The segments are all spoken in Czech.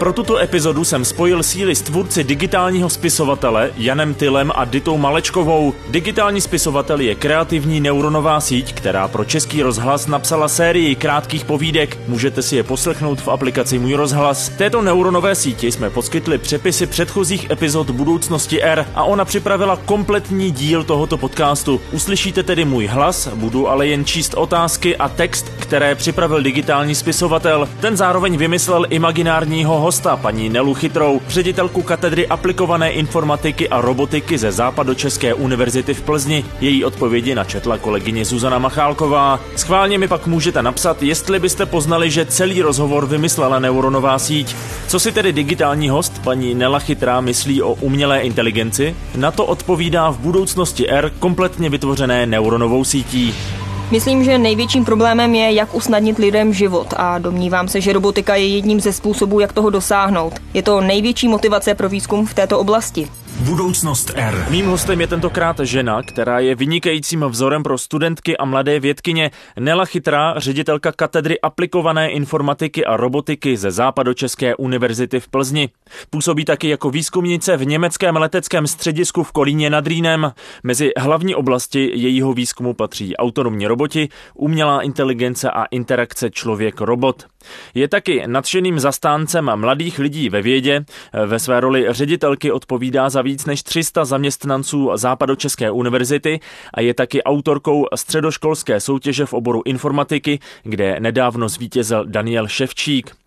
Pro tuto epizodu jsem spojil síly s tvůrci digitálního spisovatele Janem Tylem a Ditou Malečkovou. Digitální spisovatel je kreativní neuronová síť, která pro český rozhlas napsala sérii krátkých povídek. Můžete si je poslechnout v aplikaci Můj rozhlas. Této neuronové síti jsme poskytli přepisy předchozích epizod Budoucnosti R a ona připravila kompletní díl tohoto podcastu. Uslyšíte tedy můj hlas, budu ale jen číst otázky a text, které připravil digitální spisovatel. Ten zároveň vymyslel imaginárního hosta, paní Nelu Chytrou, ředitelku katedry aplikované informatiky a robotiky ze Západočeské univerzity v Plzni. Její odpovědi načetla kolegyně Zuzana Machálková. Schválně mi pak můžete napsat, jestli byste poznali, že celý rozhovor vymyslela neuronová síť. Co si tedy digitální host, paní Nela Chytrá, myslí o umělé inteligenci? Na to odpovídá v budoucnosti R kompletně vytvořené neuronovou sítí. Myslím, že největším problémem je, jak usnadnit lidem život a domnívám se, že robotika je jedním ze způsobů, jak toho dosáhnout. Je to největší motivace pro výzkum v této oblasti. Budoucnost R. Mým hostem je tentokrát žena, která je vynikajícím vzorem pro studentky a mladé vědkyně Nela Chytrá, ředitelka katedry aplikované informatiky a robotiky ze Západočeské univerzity v Plzni. Působí taky jako výzkumnice v německém leteckém středisku v Kolíně nad Rýnem. Mezi hlavní oblasti jejího výzkumu patří autonomní roboti, umělá inteligence a interakce člověk-robot. Je taky nadšeným zastáncem mladých lidí ve vědě. Ve své roli ředitelky odpovídá za víc než 300 zaměstnanců Západočeské univerzity a je taky autorkou středoškolské soutěže v oboru informatiky, kde nedávno zvítězil Daniel Ševčík.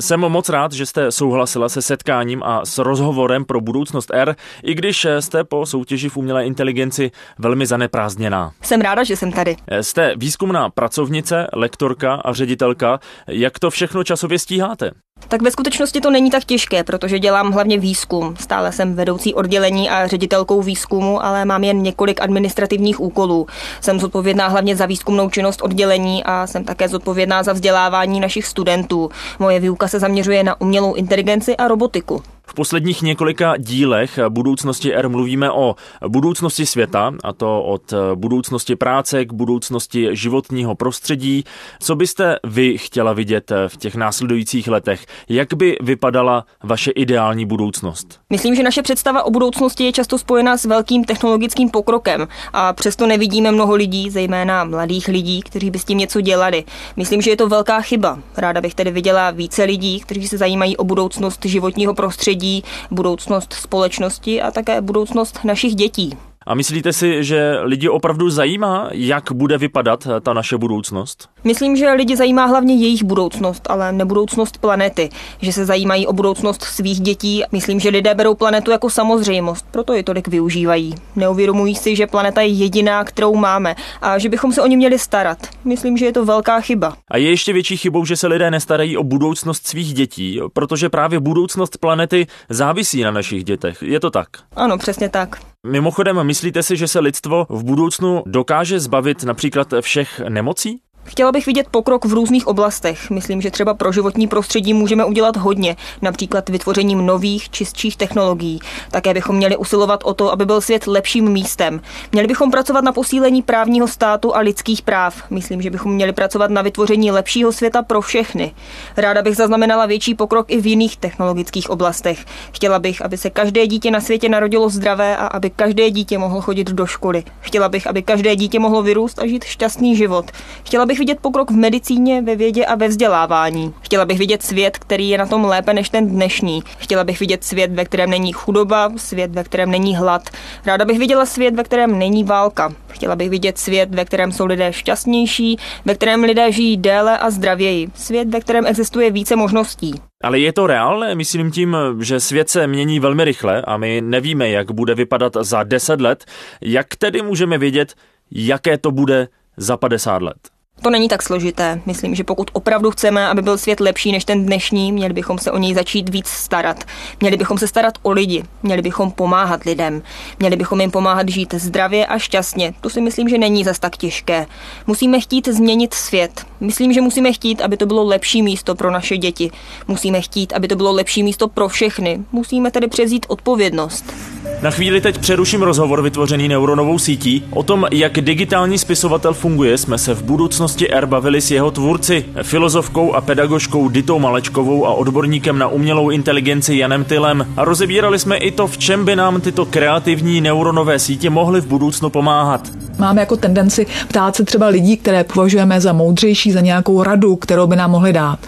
Jsem moc rád, že jste souhlasila se setkáním a s rozhovorem pro budoucnost R, i když jste po soutěži v umělé inteligenci velmi zaneprázdněná. Jsem ráda, že jsem tady. Jste výzkumná pracovnice, lektorka a ředitelka. Jak to všechno časově stíháte? Tak ve skutečnosti to není tak těžké, protože dělám hlavně výzkum. Stále jsem vedoucí oddělení a ředitelkou výzkumu, ale mám jen několik administrativních úkolů. Jsem zodpovědná hlavně za výzkumnou činnost oddělení a jsem také zodpovědná za vzdělávání našich studentů. Moje výuka se zaměřuje na umělou inteligenci a robotiku. V posledních několika dílech budoucnosti R mluvíme o budoucnosti světa, a to od budoucnosti práce k budoucnosti životního prostředí. Co byste vy chtěla vidět v těch následujících letech? Jak by vypadala vaše ideální budoucnost? Myslím, že naše představa o budoucnosti je často spojena s velkým technologickým pokrokem a přesto nevidíme mnoho lidí, zejména mladých lidí, kteří by s tím něco dělali. Myslím, že je to velká chyba. Ráda bych tedy viděla více lidí, kteří se zajímají o budoucnost životního prostředí prostředí, budoucnost společnosti a také budoucnost našich dětí. A myslíte si, že lidi opravdu zajímá, jak bude vypadat ta naše budoucnost? Myslím, že lidi zajímá hlavně jejich budoucnost, ale ne budoucnost planety. Že se zajímají o budoucnost svých dětí. Myslím, že lidé berou planetu jako samozřejmost, proto ji tolik využívají. Neuvědomují si, že planeta je jediná, kterou máme a že bychom se o ní měli starat. Myslím, že je to velká chyba. A je ještě větší chybou, že se lidé nestarají o budoucnost svých dětí, protože právě budoucnost planety závisí na našich dětech. Je to tak? Ano, přesně tak. Mimochodem, myslíte si, že se lidstvo v budoucnu dokáže zbavit například všech nemocí? Chtěla bych vidět pokrok v různých oblastech. Myslím, že třeba pro životní prostředí můžeme udělat hodně, například vytvořením nových, čistších technologií. Také bychom měli usilovat o to, aby byl svět lepším místem. Měli bychom pracovat na posílení právního státu a lidských práv. Myslím, že bychom měli pracovat na vytvoření lepšího světa pro všechny. Ráda bych zaznamenala větší pokrok i v jiných technologických oblastech. Chtěla bych, aby se každé dítě na světě narodilo zdravé a aby každé dítě mohlo chodit do školy. Chtěla bych, aby každé dítě mohlo vyrůst a žít šťastný život. Chtěla bych bych vidět pokrok v medicíně, ve vědě a ve vzdělávání. Chtěla bych vidět svět, který je na tom lépe než ten dnešní. Chtěla bych vidět svět, ve kterém není chudoba, svět, ve kterém není hlad. Ráda bych viděla svět, ve kterém není válka. Chtěla bych vidět svět, ve kterém jsou lidé šťastnější, ve kterém lidé žijí déle a zdravěji. Svět, ve kterém existuje více možností. Ale je to reálné? Myslím tím, že svět se mění velmi rychle a my nevíme, jak bude vypadat za 10 let. Jak tedy můžeme vědět, jaké to bude za 50 let? To není tak složité. Myslím, že pokud opravdu chceme, aby byl svět lepší než ten dnešní, měli bychom se o něj začít víc starat. Měli bychom se starat o lidi, měli bychom pomáhat lidem, měli bychom jim pomáhat žít zdravě a šťastně. To si myslím, že není zas tak těžké. Musíme chtít změnit svět. Myslím, že musíme chtít, aby to bylo lepší místo pro naše děti. Musíme chtít, aby to bylo lepší místo pro všechny. Musíme tedy přezít odpovědnost. Na chvíli teď přeruším rozhovor vytvořený neuronovou sítí. O tom, jak digitální spisovatel funguje, jsme se v budoucnosti R bavili s jeho tvůrci, filozofkou a pedagožkou Ditou Malečkovou a odborníkem na umělou inteligenci Janem Tylem. A rozebírali jsme i to, v čem by nám tyto kreativní neuronové sítě mohly v budoucnu pomáhat. Máme jako tendenci ptát se třeba lidí, které považujeme za moudřejší, za nějakou radu, kterou by nám mohli dát.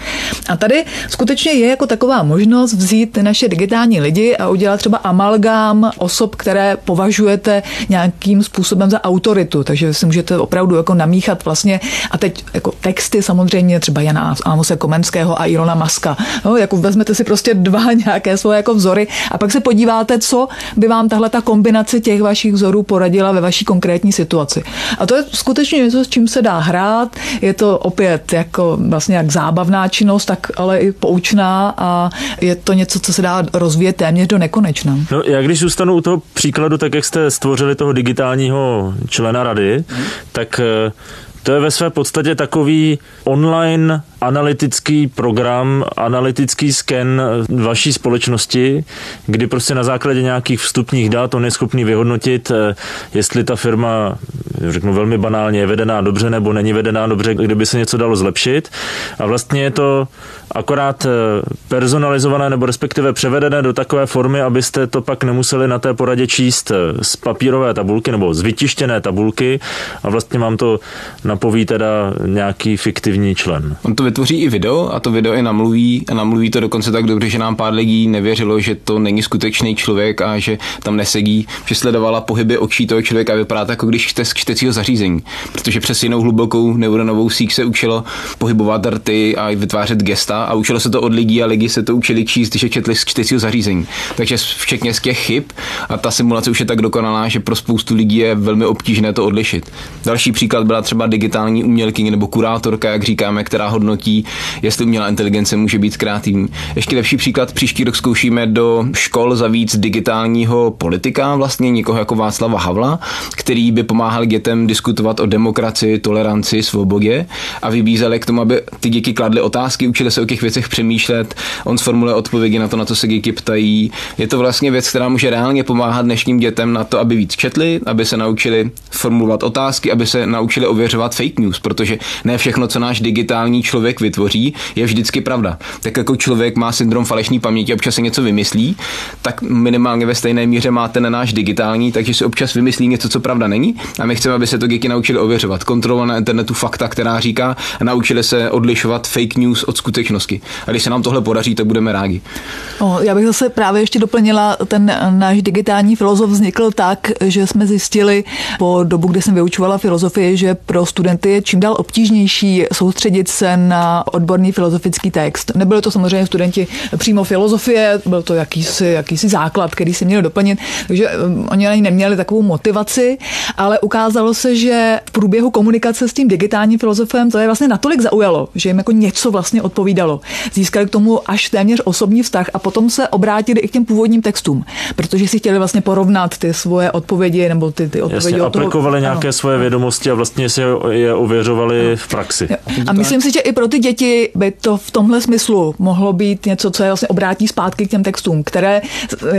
A tady skutečně je jako taková možnost vzít naše digitální lidi a udělat třeba amalgám osob, které považujete nějakým způsobem za autoritu. Takže si můžete opravdu jako namíchat vlastně a teď jako texty samozřejmě třeba Jana Amose Komenského a Ilona Maska. No, jako vezmete si prostě dva nějaké svoje jako vzory a pak se podíváte, co by vám tahle ta kombinace těch vašich vzorů poradila ve vaší konkrétní situaci. A to je skutečně něco, s čím se dá hrát. Je to opět jako vlastně jak zábavná činnost, tak ale i poučná a je to něco, co se dá rozvíjet téměř do nekonečna. No, já když zůstanu u toho příkladu, tak jak jste stvořili toho digitálního člena rady, hmm. tak eh, to je ve své podstatě takový online analytický program, analytický sken vaší společnosti, kdy prostě na základě nějakých vstupních dat on je schopný vyhodnotit, eh, jestli ta firma, řeknu velmi banálně, je vedená dobře nebo není vedená dobře, kdyby se něco dalo zlepšit. A vlastně je to akorát eh, personalizované nebo respektive převedené do takové formy, abyste to pak nemuseli na té poradě číst eh, z papírové tabulky nebo z vytištěné tabulky a vlastně mám to napoví teda nějaký fiktivní člen. On to vytvoří i video a to video i namluví a namluví to dokonce tak dobře, že nám pár lidí nevěřilo, že to není skutečný člověk a že tam nesedí, že sledovala pohyby očí toho člověka a vypadá to jako když čte z čtecího zařízení, protože přes jinou hlubokou neuronovou síť se učilo pohybovat rty a vytvářet gesta a učilo se to od lidí a lidi se to učili číst, když je četli z čtecího zařízení. Takže včetně z těch chyb a ta simulace už je tak dokonalá, že pro spoustu lidí je velmi obtížné to odlišit. Další příklad byla třeba digitální umělkyně nebo kurátorka, jak říkáme, která hodnotí, jestli umělá inteligence může být kreativní. Ještě lepší příklad, příští rok zkoušíme do škol za víc digitálního politika, vlastně někoho jako Václava Havla, který by pomáhal dětem diskutovat o demokracii, toleranci, svobodě a vybízeli k tomu, aby ty děti kladly otázky, učili se o těch věcech přemýšlet, on sformuluje odpovědi na to, na co se děti ptají. Je to vlastně věc, která může reálně pomáhat dnešním dětem na to, aby víc četli, aby se naučili formulovat otázky, aby se naučili ověřovat fake news, protože ne všechno, co náš digitální člověk vytvoří, je vždycky pravda. Tak jako člověk má syndrom falešní paměti, občas se něco vymyslí, tak minimálně ve stejné míře má ten náš digitální, takže si občas vymyslí něco, co pravda není. A my chceme, aby se to děti naučili ověřovat, kontrolovat na internetu fakta, která říká, a naučili se odlišovat fake news od skutečnosti. A když se nám tohle podaří, tak budeme rádi. O, já bych zase právě ještě doplnila, ten náš digitální filozof vznikl tak, že jsme zjistili po dobu, kdy jsem vyučovala filozofii, že pro studenty je čím dál obtížnější soustředit se na odborný filozofický text. Nebylo to samozřejmě studenti přímo filozofie, byl to jakýsi, jakýsi základ, který si měli doplnit, takže um, oni ani neměli takovou motivaci, ale ukázalo se, že v průběhu komunikace s tím digitálním filozofem to je vlastně natolik zaujalo, že jim jako něco vlastně odpovídalo. Získali k tomu až téměř osobní vztah a potom se obrátili i k těm původním textům, protože si chtěli vlastně porovnat ty svoje odpovědi nebo ty, ty odpovědi. Jasně, aplikovali toho, nějaké ano. svoje vědomosti a vlastně si je ověřovali ano. v praxi. A myslím si, že i pro ty děti by to v tomhle smyslu mohlo být něco, co je vlastně obrátí zpátky k těm textům, které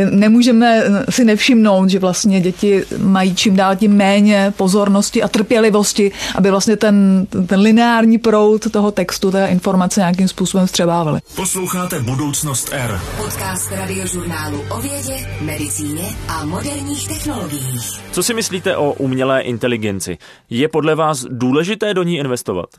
nemůžeme si nevšimnout, že vlastně děti mají čím dál tím méně pozornosti a trpělivosti, aby vlastně ten, ten lineární proud toho textu, té informace nějakým způsobem vstřebávali. Posloucháte Budoucnost R. Podcast radiožurnálu o vědě, medicíně a moderních technologiích. Co si myslíte o umělé inteligenci? Je podle vás důležité do ní investovat?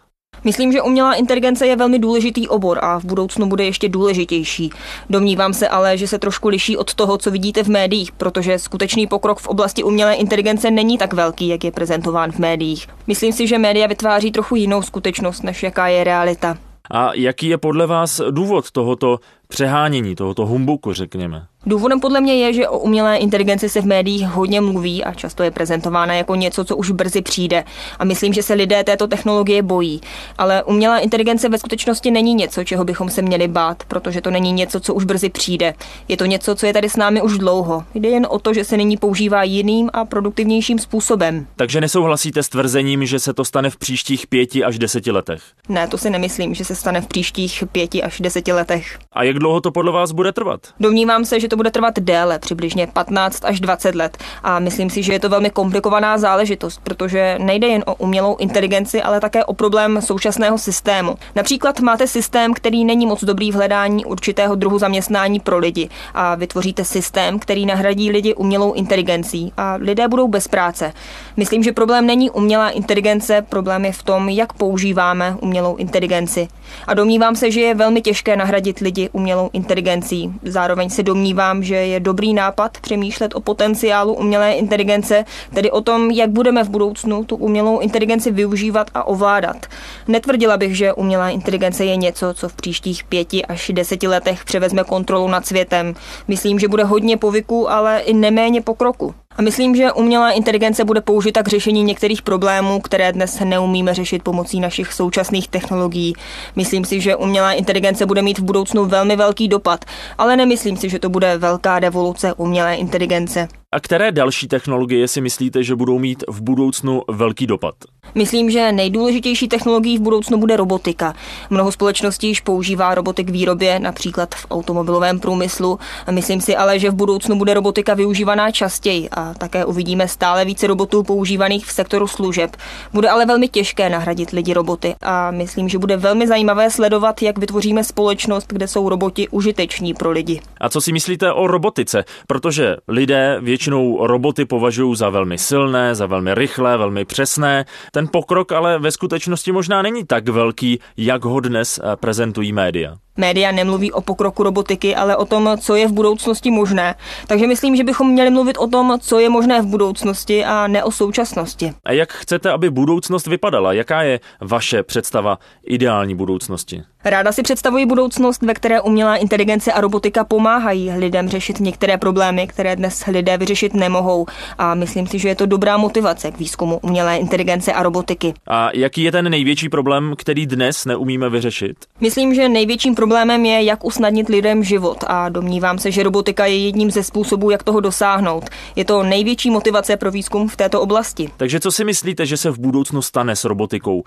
Myslím, že umělá inteligence je velmi důležitý obor a v budoucnu bude ještě důležitější. Domnívám se ale, že se trošku liší od toho, co vidíte v médiích, protože skutečný pokrok v oblasti umělé inteligence není tak velký, jak je prezentován v médiích. Myslím si, že média vytváří trochu jinou skutečnost, než jaká je realita. A jaký je podle vás důvod tohoto přehánění, tohoto humbuku, řekněme? Důvodem podle mě je, že o umělé inteligenci se v médiích hodně mluví a často je prezentována jako něco, co už brzy přijde. A myslím, že se lidé této technologie bojí. Ale umělá inteligence ve skutečnosti není něco, čeho bychom se měli bát, protože to není něco, co už brzy přijde. Je to něco, co je tady s námi už dlouho. Jde jen o to, že se nyní používá jiným a produktivnějším způsobem. Takže nesouhlasíte s tvrzením, že se to stane v příštích pěti až deseti letech? Ne, to si nemyslím, že se stane v příštích pěti až deseti letech. A jak Jak dlouho to podle vás bude trvat? Domnívám se, že to bude trvat déle, přibližně 15 až 20 let. A myslím si, že je to velmi komplikovaná záležitost, protože nejde jen o umělou inteligenci, ale také o problém současného systému. Například máte systém, který není moc dobrý v hledání určitého druhu zaměstnání pro lidi a vytvoříte systém, který nahradí lidi umělou inteligencí a lidé budou bez práce. Myslím, že problém není umělá inteligence, problém je v tom, jak používáme umělou inteligenci. A domnívám se, že je velmi těžké nahradit lidi umělou inteligencí. Zároveň se domnívám, že je dobrý nápad přemýšlet o potenciálu umělé inteligence, tedy o tom, jak budeme v budoucnu tu umělou inteligenci využívat a ovládat. Netvrdila bych, že umělá inteligence je něco, co v příštích pěti až deseti letech převezme kontrolu nad světem. Myslím, že bude hodně povyku, ale i neméně pokroku. A myslím, že umělá inteligence bude použita k řešení některých problémů, které dnes neumíme řešit pomocí našich současných technologií. Myslím si, že umělá inteligence bude mít v budoucnu velmi velký dopad, ale nemyslím si, že to bude velká revoluce umělé inteligence. A které další technologie si myslíte, že budou mít v budoucnu velký dopad? Myslím, že nejdůležitější technologií v budoucnu bude robotika. Mnoho společností již používá roboty k výrobě, například v automobilovém průmyslu. Myslím si ale, že v budoucnu bude robotika využívaná častěji a také uvidíme stále více robotů používaných v sektoru služeb. Bude ale velmi těžké nahradit lidi roboty a myslím, že bude velmi zajímavé sledovat, jak vytvoříme společnost, kde jsou roboti užiteční pro lidi. A co si myslíte o robotice? Protože lidé většinou roboty považují za velmi silné, za velmi rychlé, velmi přesné. Ten pokrok ale ve skutečnosti možná není tak velký, jak ho dnes eh, prezentují média. Média nemluví o pokroku robotiky, ale o tom, co je v budoucnosti možné. Takže myslím, že bychom měli mluvit o tom, co je možné v budoucnosti a ne o současnosti. A jak chcete, aby budoucnost vypadala? Jaká je vaše představa ideální budoucnosti? Ráda si představuji budoucnost, ve které umělá inteligence a robotika pomáhají lidem řešit některé problémy, které dnes lidé vyřešit nemohou. A myslím si, že je to dobrá motivace k výzkumu umělé inteligence a robotiky. A jaký je ten největší problém, který dnes neumíme vyřešit? Myslím, že největším problémem je, jak usnadnit lidem život a domnívám se, že robotika je jedním ze způsobů, jak toho dosáhnout. Je to největší motivace pro výzkum v této oblasti. Takže co si myslíte, že se v budoucnu stane s robotikou?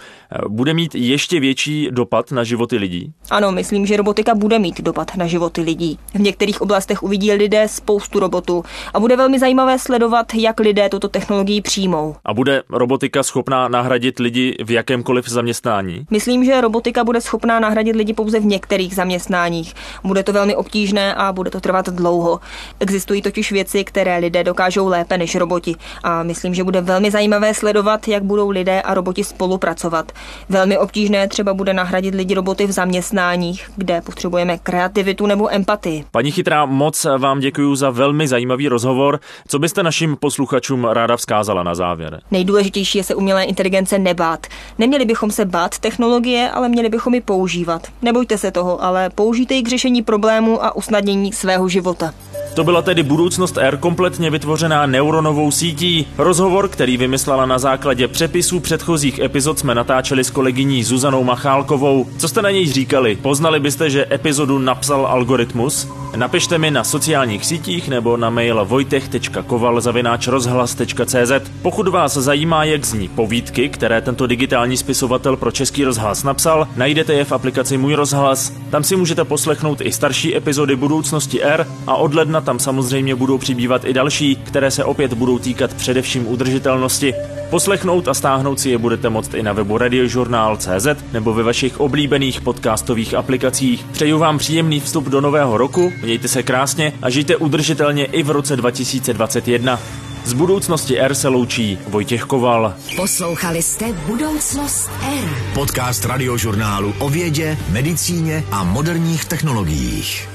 Bude mít ještě větší dopad na životy lidí? lidí? Ano, myslím, že robotika bude mít dopad na životy lidí. V některých oblastech uvidí lidé spoustu robotů a bude velmi zajímavé sledovat, jak lidé tuto technologii přijmou. A bude robotika schopná nahradit lidi v jakémkoliv zaměstnání? Myslím, že robotika bude schopná nahradit lidi pouze v některých zaměstnáních. Bude to velmi obtížné a bude to trvat dlouho. Existují totiž věci, které lidé dokážou lépe než roboti a myslím, že bude velmi zajímavé sledovat, jak budou lidé a roboti spolupracovat. Velmi obtížné třeba bude nahradit lidi roboty v zaměstnáních, kde potřebujeme kreativitu nebo empatii. Paní Chytrá, moc vám děkuji za velmi zajímavý rozhovor. Co byste našim posluchačům ráda vzkázala na závěr? Nejdůležitější je se umělé inteligence nebát. Neměli bychom se bát technologie, ale měli bychom ji používat. Nebojte se toho, ale použijte ji k řešení problémů a usnadnění svého života. To byla tedy budoucnost R kompletně vytvořená neuronovou sítí. Rozhovor, který vymyslela na základě přepisů předchozích epizod, jsme natáčeli s kolegyní Zuzanou Machálkovou. Co jste na něj říkali? Poznali byste, že epizodu napsal algoritmus? Napište mi na sociálních sítích nebo na mail vojtech.koval.rozhlas.cz Pokud vás zajímá, jak zní povídky, které tento digitální spisovatel pro Český rozhlas napsal, najdete je v aplikaci Můj rozhlas. Tam si můžete poslechnout i starší epizody budoucnosti R a od ledna tam samozřejmě budou přibývat i další, které se opět budou týkat především udržitelnosti. Poslechnout a stáhnout si je budete moct i na webu radiožurnál.cz nebo ve vašich oblíbených podcastových aplikacích. Přeju vám příjemný vstup do nového roku, mějte se krásně a žijte udržitelně i v roce 2021. Z budoucnosti R se loučí Vojtěch Koval. Poslouchali jste Budoucnost R. Podcast radiožurnálu o vědě, medicíně a moderních technologiích.